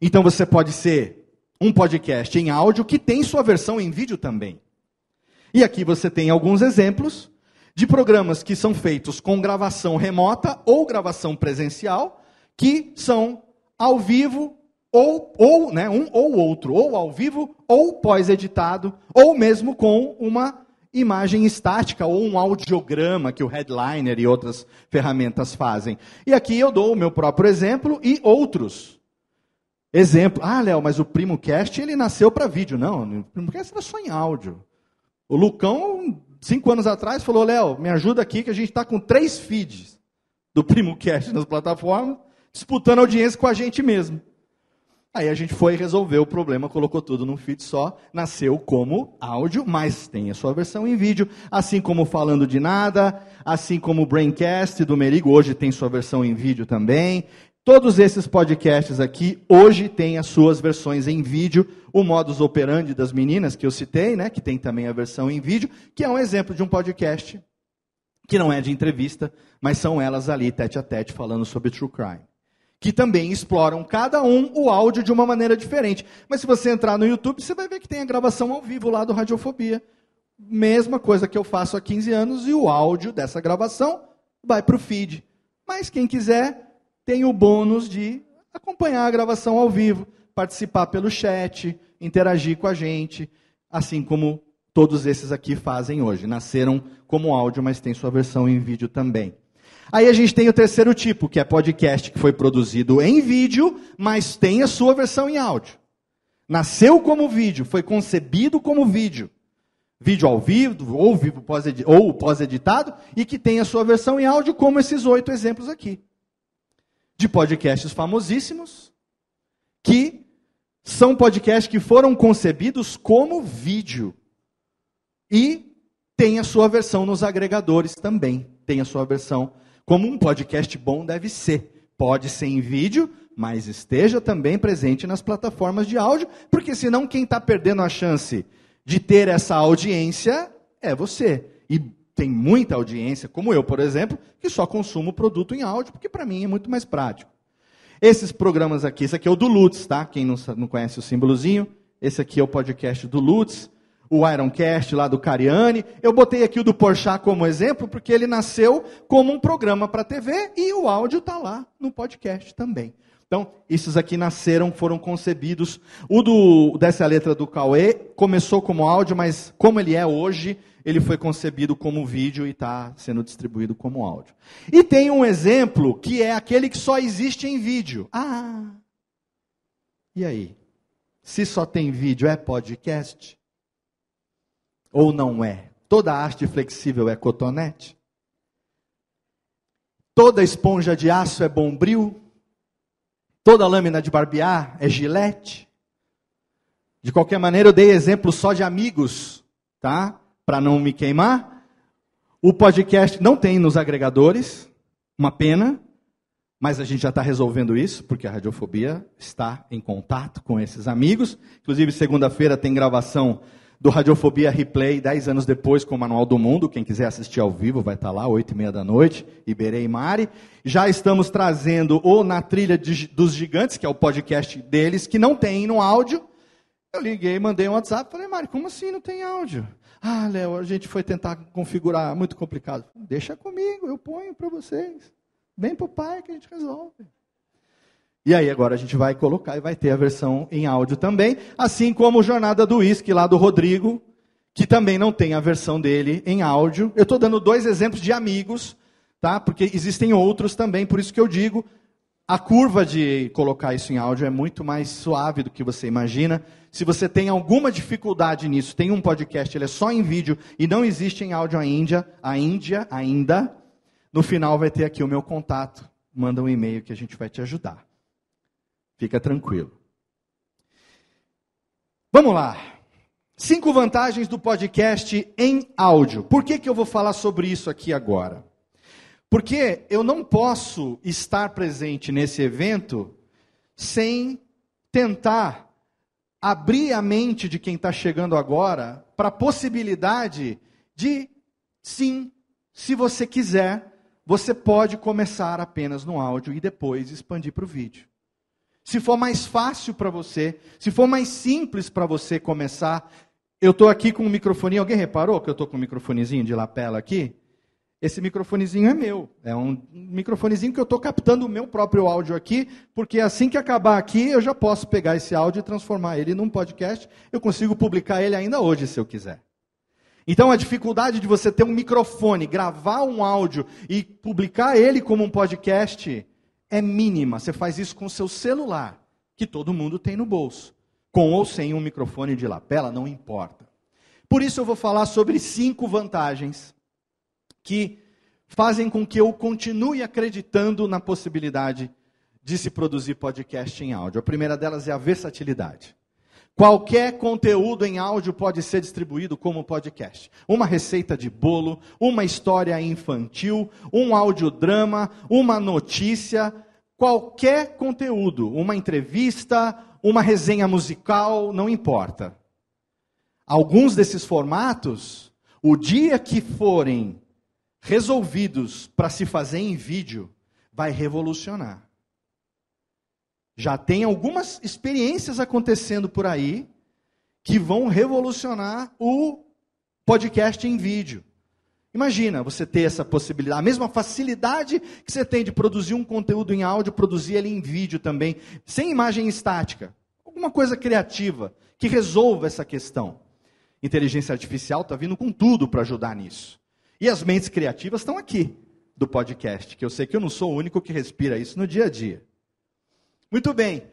Então você pode ser um podcast em áudio que tem sua versão em vídeo também. E aqui você tem alguns exemplos de programas que são feitos com gravação remota ou gravação presencial, que são ao vivo ou, ou né, um ou outro, ou ao vivo ou pós-editado, ou mesmo com uma imagem estática ou um audiograma que o Headliner e outras ferramentas fazem. E aqui eu dou o meu próprio exemplo e outros. Exemplo, ah, Léo, mas o PrimoCast ele nasceu para vídeo. Não, o PrimoCast era só em áudio. O Lucão, cinco anos atrás, falou: Léo, me ajuda aqui que a gente está com três feeds do Primo Cast nas plataformas, disputando audiência com a gente mesmo. Aí a gente foi resolver o problema, colocou tudo num feed só, nasceu como áudio, mas tem a sua versão em vídeo, assim como Falando de Nada, assim como o Braincast do Merigo, hoje tem sua versão em vídeo também. Todos esses podcasts aqui hoje têm as suas versões em vídeo, o modus operandi das meninas que eu citei, né, que tem também a versão em vídeo, que é um exemplo de um podcast que não é de entrevista, mas são elas ali tete a tete falando sobre true crime que também exploram cada um o áudio de uma maneira diferente. Mas se você entrar no YouTube, você vai ver que tem a gravação ao vivo lá do Radiofobia. Mesma coisa que eu faço há 15 anos e o áudio dessa gravação vai para o feed. Mas quem quiser tem o bônus de acompanhar a gravação ao vivo, participar pelo chat, interagir com a gente, assim como todos esses aqui fazem hoje. Nasceram como áudio, mas tem sua versão em vídeo também. Aí a gente tem o terceiro tipo, que é podcast que foi produzido em vídeo, mas tem a sua versão em áudio. Nasceu como vídeo, foi concebido como vídeo. Vídeo ao vivo, ou vivo pós ou pós-editado, e que tem a sua versão em áudio, como esses oito exemplos aqui. De podcasts famosíssimos, que são podcasts que foram concebidos como vídeo. E tem a sua versão nos agregadores também. Tem a sua versão como um podcast bom deve ser. Pode ser em vídeo, mas esteja também presente nas plataformas de áudio, porque senão quem está perdendo a chance de ter essa audiência é você. E tem muita audiência, como eu, por exemplo, que só consumo produto em áudio, porque para mim é muito mais prático. Esses programas aqui, esse aqui é o do Lutz, tá? Quem não, não conhece o símbolozinho, esse aqui é o podcast do Lutz o Ironcast lá do Cariani. Eu botei aqui o do Porchat como exemplo, porque ele nasceu como um programa para TV e o áudio está lá no podcast também. Então, esses aqui nasceram, foram concebidos. O do dessa letra do Cauê começou como áudio, mas como ele é hoje, ele foi concebido como vídeo e está sendo distribuído como áudio. E tem um exemplo que é aquele que só existe em vídeo. Ah! E aí? Se só tem vídeo, é podcast? Ou não é? Toda haste flexível é cotonete? Toda esponja de aço é bombril? Toda lâmina de barbear é gilete? De qualquer maneira, eu dei exemplo só de amigos, tá? Para não me queimar. O podcast não tem nos agregadores, uma pena, mas a gente já está resolvendo isso, porque a radiofobia está em contato com esses amigos. Inclusive, segunda-feira tem gravação do Radiofobia Replay, dez anos depois, com o Manual do Mundo. Quem quiser assistir ao vivo vai estar lá, oito e meia da noite, Iberê e Mari. Já estamos trazendo o Na Trilha de, dos Gigantes, que é o podcast deles, que não tem no áudio. Eu liguei, mandei um WhatsApp, falei, Mari, como assim não tem áudio? Ah, Léo, a gente foi tentar configurar, muito complicado. Deixa comigo, eu ponho para vocês. Vem para o pai que a gente resolve. E aí agora a gente vai colocar e vai ter a versão em áudio também, assim como Jornada do Whisky lá do Rodrigo, que também não tem a versão dele em áudio. Eu estou dando dois exemplos de amigos, tá? Porque existem outros também, por isso que eu digo, a curva de colocar isso em áudio é muito mais suave do que você imagina. Se você tem alguma dificuldade nisso, tem um podcast, ele é só em vídeo e não existe em áudio ainda, a Índia ainda, no final vai ter aqui o meu contato. Manda um e-mail que a gente vai te ajudar. Fica tranquilo. Vamos lá. Cinco vantagens do podcast em áudio. Por que, que eu vou falar sobre isso aqui agora? Porque eu não posso estar presente nesse evento sem tentar abrir a mente de quem está chegando agora para a possibilidade de, sim, se você quiser, você pode começar apenas no áudio e depois expandir para o vídeo se for mais fácil para você, se for mais simples para você começar. Eu estou aqui com um microfone. Alguém reparou que eu estou com um microfonezinho de lapela aqui? Esse microfonezinho é meu. É um microfonezinho que eu estou captando o meu próprio áudio aqui, porque assim que acabar aqui, eu já posso pegar esse áudio e transformar ele num podcast. Eu consigo publicar ele ainda hoje, se eu quiser. Então, a dificuldade de você ter um microfone, gravar um áudio e publicar ele como um podcast é mínima. Você faz isso com o seu celular, que todo mundo tem no bolso. Com ou sem um microfone de lapela, não importa. Por isso eu vou falar sobre cinco vantagens que fazem com que eu continue acreditando na possibilidade de se produzir podcast em áudio. A primeira delas é a versatilidade. Qualquer conteúdo em áudio pode ser distribuído como podcast. Uma receita de bolo, uma história infantil, um audiodrama, uma notícia, qualquer conteúdo, uma entrevista, uma resenha musical, não importa. Alguns desses formatos, o dia que forem resolvidos para se fazer em vídeo, vai revolucionar. Já tem algumas experiências acontecendo por aí que vão revolucionar o podcast em vídeo. Imagina você ter essa possibilidade, a mesma facilidade que você tem de produzir um conteúdo em áudio, produzir ele em vídeo também, sem imagem estática. Alguma coisa criativa que resolva essa questão. Inteligência artificial está vindo com tudo para ajudar nisso. E as mentes criativas estão aqui do podcast, que eu sei que eu não sou o único que respira isso no dia a dia. Muito bem.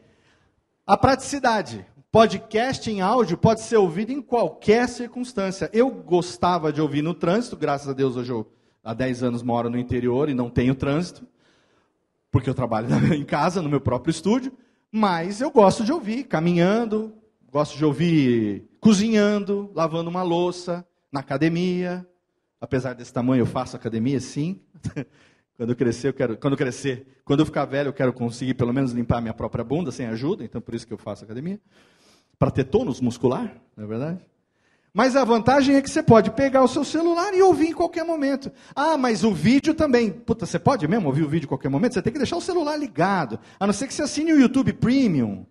A praticidade. Podcast em áudio pode ser ouvido em qualquer circunstância. Eu gostava de ouvir no trânsito, graças a Deus hoje eu há 10 anos moro no interior e não tenho trânsito, porque eu trabalho [laughs] em casa, no meu próprio estúdio, mas eu gosto de ouvir caminhando, gosto de ouvir cozinhando, lavando uma louça, na academia. Apesar desse tamanho, eu faço academia, sim. [laughs] Quando eu crescer, eu quero, quando eu crescer, quando eu ficar velho, eu quero conseguir pelo menos limpar minha própria bunda sem ajuda, então por isso que eu faço academia. Para ter tônus muscular, não é verdade? Mas a vantagem é que você pode pegar o seu celular e ouvir em qualquer momento. Ah, mas o vídeo também. Puta, você pode mesmo ouvir o vídeo em qualquer momento? Você tem que deixar o celular ligado. A não ser que você assine o YouTube Premium.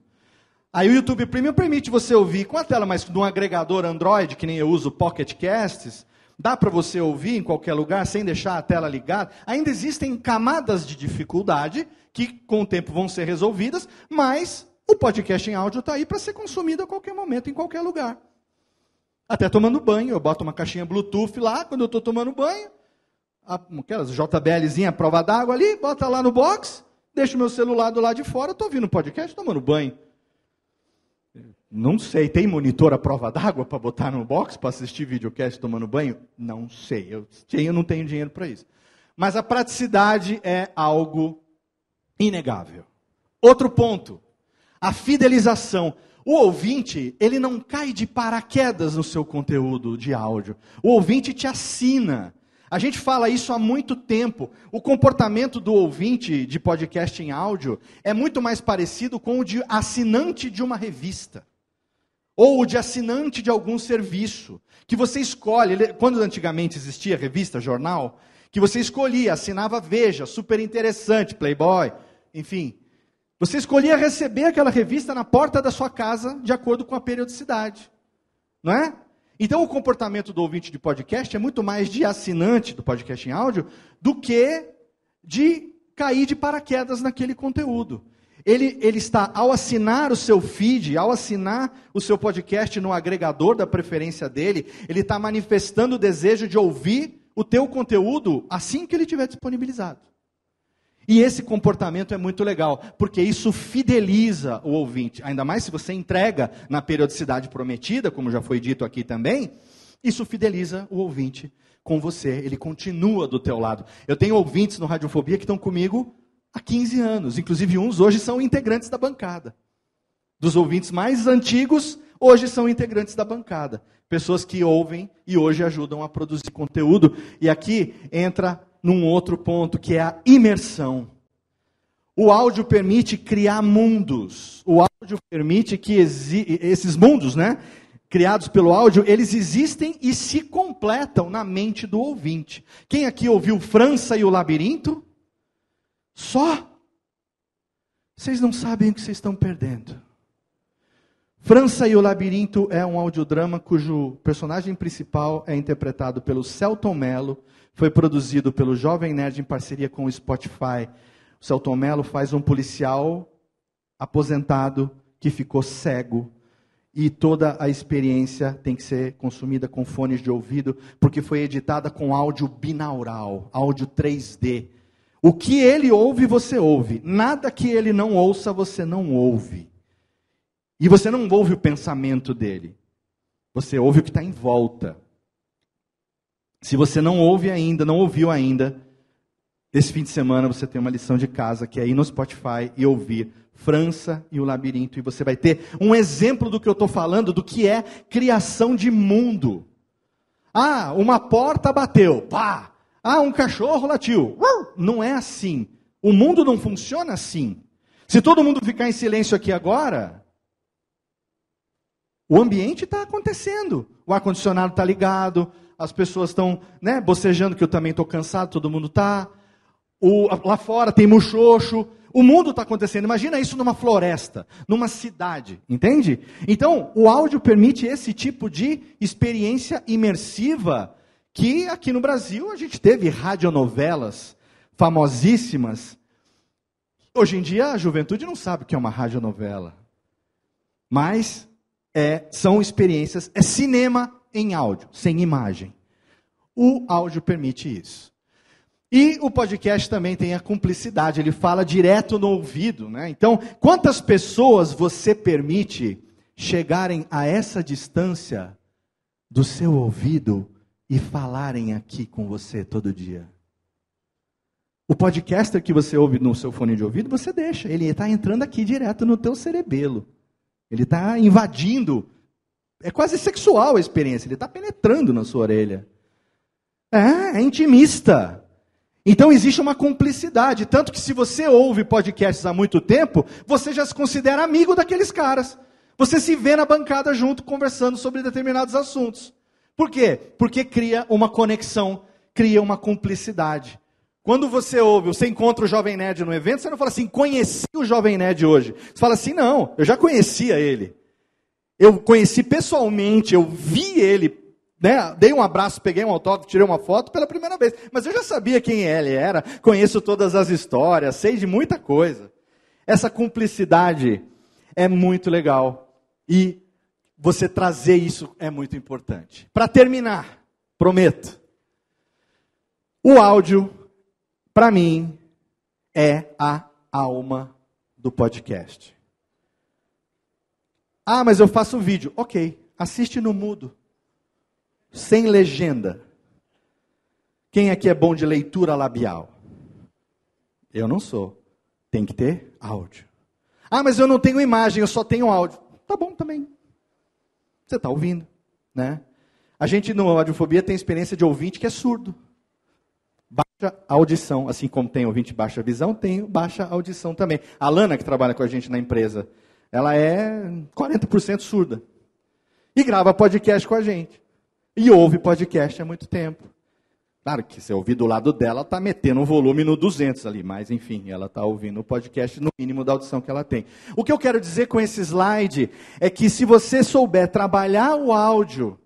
Aí o YouTube Premium permite você ouvir com a tela, mas de um agregador Android, que nem eu uso Pocket Casts, Dá para você ouvir em qualquer lugar sem deixar a tela ligada? Ainda existem camadas de dificuldade que com o tempo vão ser resolvidas, mas o podcast em áudio está aí para ser consumido a qualquer momento, em qualquer lugar. Até tomando banho, eu boto uma caixinha Bluetooth lá quando eu estou tomando banho, aquelas JBLzinha prova d'água ali, bota lá no box, deixo meu celular do lado de fora, estou ouvindo podcast, tomando banho. Não sei, tem monitor à prova d'água para botar no box para assistir videocast tomando banho? Não sei, eu, eu não tenho dinheiro para isso. Mas a praticidade é algo inegável. Outro ponto, a fidelização. O ouvinte, ele não cai de paraquedas no seu conteúdo de áudio. O ouvinte te assina. A gente fala isso há muito tempo. O comportamento do ouvinte de podcast em áudio é muito mais parecido com o de assinante de uma revista ou de assinante de algum serviço, que você escolhe, quando antigamente existia revista, jornal, que você escolhia, assinava Veja, super interessante, Playboy, enfim. Você escolhia receber aquela revista na porta da sua casa, de acordo com a periodicidade. Não é? Então, o comportamento do ouvinte de podcast é muito mais de assinante do podcast em áudio do que de cair de paraquedas naquele conteúdo ele, ele está, ao assinar o seu feed, ao assinar o seu podcast no agregador da preferência dele, ele está manifestando o desejo de ouvir o teu conteúdo assim que ele tiver disponibilizado. E esse comportamento é muito legal, porque isso fideliza o ouvinte, ainda mais se você entrega na periodicidade prometida, como já foi dito aqui também, isso fideliza o ouvinte com você, ele continua do teu lado. Eu tenho ouvintes no Radiofobia que estão comigo há 15 anos. Inclusive, uns hoje são integrantes da bancada. Dos ouvintes mais antigos, hoje são integrantes da bancada. Pessoas que ouvem e hoje ajudam a produzir conteúdo. E aqui entra num outro ponto, que é a imersão. O áudio permite criar mundos. O áudio permite que esses mundos, né, criados pelo áudio, eles existem e se completam na mente do ouvinte. Quem aqui ouviu França e o Labirinto? Só? Vocês não sabem o que vocês estão perdendo. França e o Labirinto é um audiodrama cujo personagem principal é interpretado pelo Celton Mello, foi produzido pelo Jovem Nerd em parceria com o Spotify. O Celton Mello faz um policial aposentado que ficou cego e toda a experiência tem que ser consumida com fones de ouvido, porque foi editada com áudio binaural, áudio 3D. O que ele ouve, você ouve. Nada que ele não ouça, você não ouve. E você não ouve o pensamento dele. Você ouve o que está em volta. Se você não ouve ainda, não ouviu ainda, esse fim de semana você tem uma lição de casa que é ir no Spotify e ouvir França e o Labirinto. E você vai ter um exemplo do que eu estou falando, do que é criação de mundo. Ah, uma porta bateu, pá! Ah, um cachorro latiu. Não é assim. O mundo não funciona assim. Se todo mundo ficar em silêncio aqui agora, o ambiente está acontecendo. O ar-condicionado está ligado, as pessoas estão né, bocejando, que eu também estou cansado, todo mundo está. Lá fora tem muxoxo. O mundo está acontecendo. Imagina isso numa floresta, numa cidade, entende? Então, o áudio permite esse tipo de experiência imersiva que aqui no Brasil a gente teve radionovelas famosíssimas. Hoje em dia a juventude não sabe o que é uma radionovela. Mas é, são experiências, é cinema em áudio, sem imagem. O áudio permite isso. E o podcast também tem a cumplicidade, ele fala direto no ouvido, né? Então, quantas pessoas você permite chegarem a essa distância do seu ouvido e falarem aqui com você todo dia? O podcaster que você ouve no seu fone de ouvido, você deixa, ele está entrando aqui direto no teu cerebelo. Ele está invadindo. É quase sexual a experiência, ele está penetrando na sua orelha. É, é intimista. Então existe uma cumplicidade, tanto que se você ouve podcasts há muito tempo, você já se considera amigo daqueles caras. Você se vê na bancada junto conversando sobre determinados assuntos. Por quê? Porque cria uma conexão, cria uma cumplicidade. Quando você ouve, você encontra o Jovem Nerd no evento, você não fala assim, conheci o Jovem Nerd hoje. Você fala assim, não, eu já conhecia ele. Eu conheci pessoalmente, eu vi ele né, dei um abraço, peguei um autógrafo, tirei uma foto pela primeira vez. Mas eu já sabia quem ele era, conheço todas as histórias, sei de muita coisa. Essa cumplicidade é muito legal. E você trazer isso é muito importante. Para terminar, prometo. O áudio, para mim, é a alma do podcast. Ah, mas eu faço vídeo. Ok, assiste no mudo sem legenda. Quem aqui é bom de leitura labial? Eu não sou. Tem que ter áudio. Ah, mas eu não tenho imagem, eu só tenho áudio. Tá bom também. Você está ouvindo, né? A gente no Audiofobia tem experiência de ouvinte que é surdo. Baixa audição, assim como tem ouvinte baixa visão, tem baixa audição também. A Lana, que trabalha com a gente na empresa, ela é 40% surda. E grava podcast com a gente. E ouve podcast há muito tempo. Claro que se ouvir do lado dela, está metendo um volume no 200 ali, mas enfim, ela está ouvindo o podcast no mínimo da audição que ela tem. O que eu quero dizer com esse slide é que se você souber trabalhar o áudio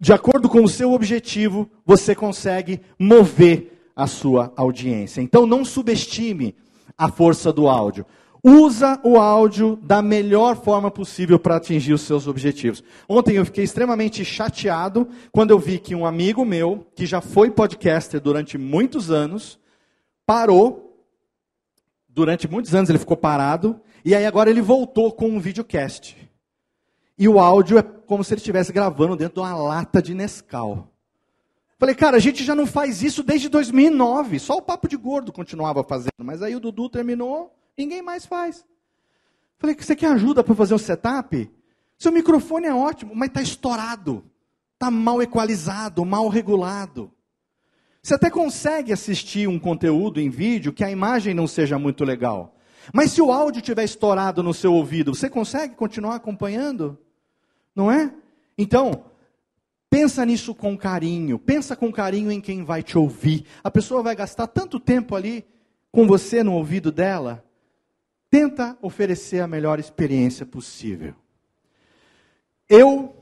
de acordo com o seu objetivo, você consegue mover a sua audiência. Então não subestime a força do áudio. Usa o áudio da melhor forma possível para atingir os seus objetivos. Ontem eu fiquei extremamente chateado quando eu vi que um amigo meu, que já foi podcaster durante muitos anos, parou. Durante muitos anos ele ficou parado. E aí agora ele voltou com um videocast. E o áudio é como se ele estivesse gravando dentro de uma lata de Nescau. Falei, cara, a gente já não faz isso desde 2009. Só o Papo de Gordo continuava fazendo. Mas aí o Dudu terminou Ninguém mais faz. Falei, você quer ajuda para fazer o setup? Seu microfone é ótimo, mas está estourado. Está mal equalizado, mal regulado. Você até consegue assistir um conteúdo em vídeo que a imagem não seja muito legal. Mas se o áudio estiver estourado no seu ouvido, você consegue continuar acompanhando? Não é? Então, pensa nisso com carinho. Pensa com carinho em quem vai te ouvir. A pessoa vai gastar tanto tempo ali com você no ouvido dela tenta oferecer a melhor experiência possível. Eu,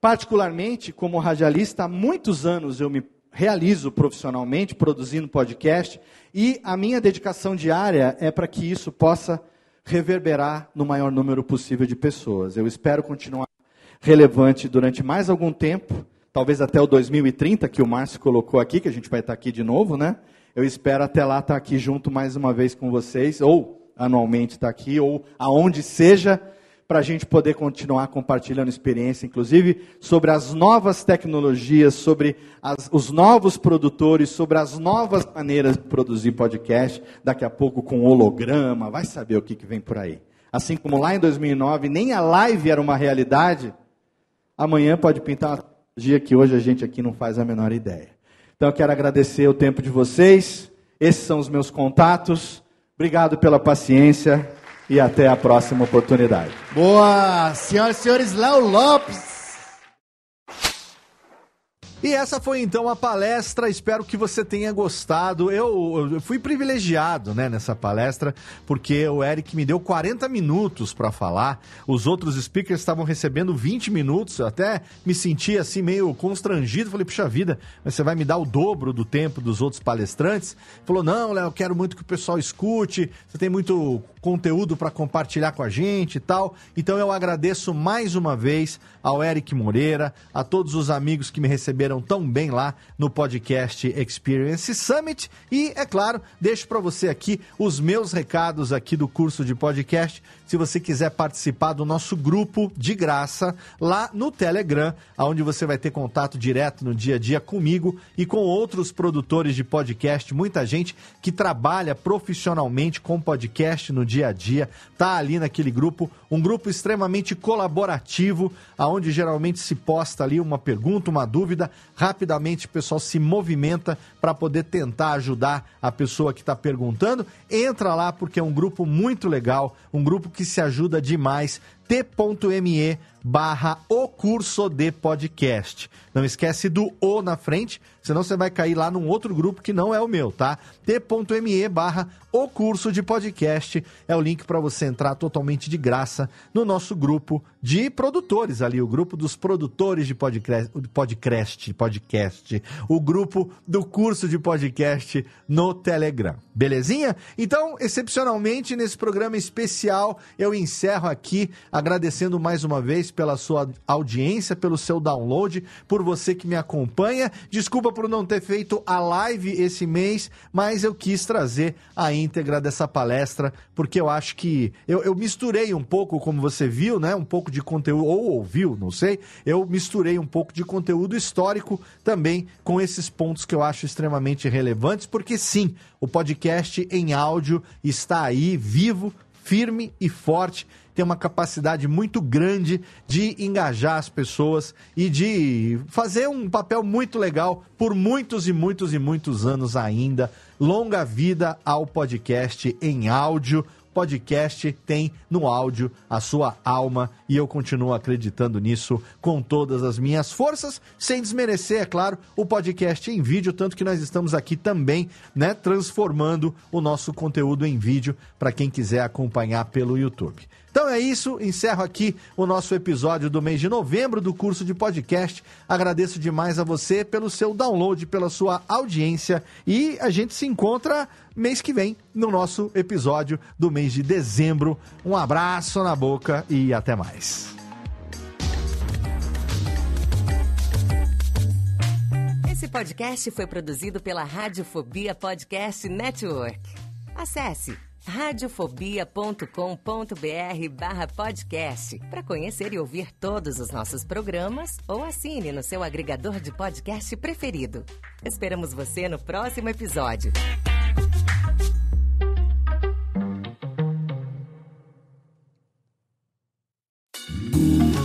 particularmente, como radialista, há muitos anos eu me realizo profissionalmente produzindo podcast e a minha dedicação diária é para que isso possa reverberar no maior número possível de pessoas. Eu espero continuar relevante durante mais algum tempo, talvez até o 2030, que o Márcio colocou aqui, que a gente vai estar aqui de novo, né? Eu espero até lá estar aqui junto mais uma vez com vocês, ou anualmente está aqui, ou aonde seja, para a gente poder continuar compartilhando experiência, inclusive sobre as novas tecnologias, sobre as, os novos produtores, sobre as novas maneiras de produzir podcast, daqui a pouco com holograma, vai saber o que, que vem por aí. Assim como lá em 2009 nem a live era uma realidade, amanhã pode pintar uma tecnologia que hoje a gente aqui não faz a menor ideia. Então eu quero agradecer o tempo de vocês, esses são os meus contatos, obrigado pela paciência e até a próxima oportunidade. Boa! Senhoras e senhores, Léo Lopes. E essa foi então a palestra. Espero que você tenha gostado. Eu, eu fui privilegiado, né, nessa palestra, porque o Eric me deu 40 minutos para falar. Os outros speakers estavam recebendo 20 minutos. Eu até me senti assim meio constrangido. Falei, puxa vida, você vai me dar o dobro do tempo dos outros palestrantes? Falou, não, Léo, quero muito que o pessoal escute. Você tem muito conteúdo para compartilhar com a gente e tal. Então eu agradeço mais uma vez ao Eric Moreira, a todos os amigos que me receberam tão bem lá no podcast Experience Summit. E, é claro, deixo para você aqui os meus recados aqui do curso de podcast. Se você quiser participar do nosso grupo de graça lá no Telegram, onde você vai ter contato direto no dia a dia comigo e com outros produtores de podcast, muita gente que trabalha profissionalmente com podcast no dia a dia, tá ali naquele grupo, um grupo extremamente colaborativo, aonde geralmente se posta ali uma pergunta, uma dúvida, rapidamente o pessoal se movimenta para poder tentar ajudar a pessoa que está perguntando. Entra lá porque é um grupo muito legal, um grupo que se ajuda demais. t.me barra o curso de podcast. Não esquece do O na frente, senão você vai cair lá num outro grupo que não é o meu, tá? t.me barra o curso de podcast é o link para você entrar totalmente de graça no nosso grupo de produtores ali, o grupo dos produtores de podcast, podcast, podcast, o grupo do curso de podcast no Telegram. Belezinha? Então, excepcionalmente nesse programa especial, eu encerro aqui agradecendo mais uma vez pela sua audiência, pelo seu download, por você que me acompanha. Desculpa por não ter feito a live esse mês, mas eu quis trazer a íntegra dessa palestra, porque eu acho que eu, eu misturei um pouco, como você viu, né? Um pouco de conteúdo, ou ouviu, não sei. Eu misturei um pouco de conteúdo histórico também com esses pontos que eu acho extremamente relevantes, porque sim, o podcast em áudio está aí, vivo, firme e forte tem uma capacidade muito grande de engajar as pessoas e de fazer um papel muito legal por muitos e muitos e muitos anos ainda. Longa vida ao podcast em áudio podcast tem no áudio a sua alma e eu continuo acreditando nisso com todas as minhas forças, sem desmerecer, é claro, o podcast em vídeo, tanto que nós estamos aqui também, né, transformando o nosso conteúdo em vídeo para quem quiser acompanhar pelo YouTube. Então é isso, encerro aqui o nosso episódio do mês de novembro do curso de podcast. Agradeço demais a você pelo seu download, pela sua audiência e a gente se encontra mês que vem no nosso episódio do mês de dezembro. Um abraço na boca e até mais. Esse podcast foi produzido pela Radiofobia Podcast Network. Acesse radiofobia.com.br barra podcast para conhecer e ouvir todos os nossos programas ou assine no seu agregador de podcast preferido. Esperamos você no próximo episódio.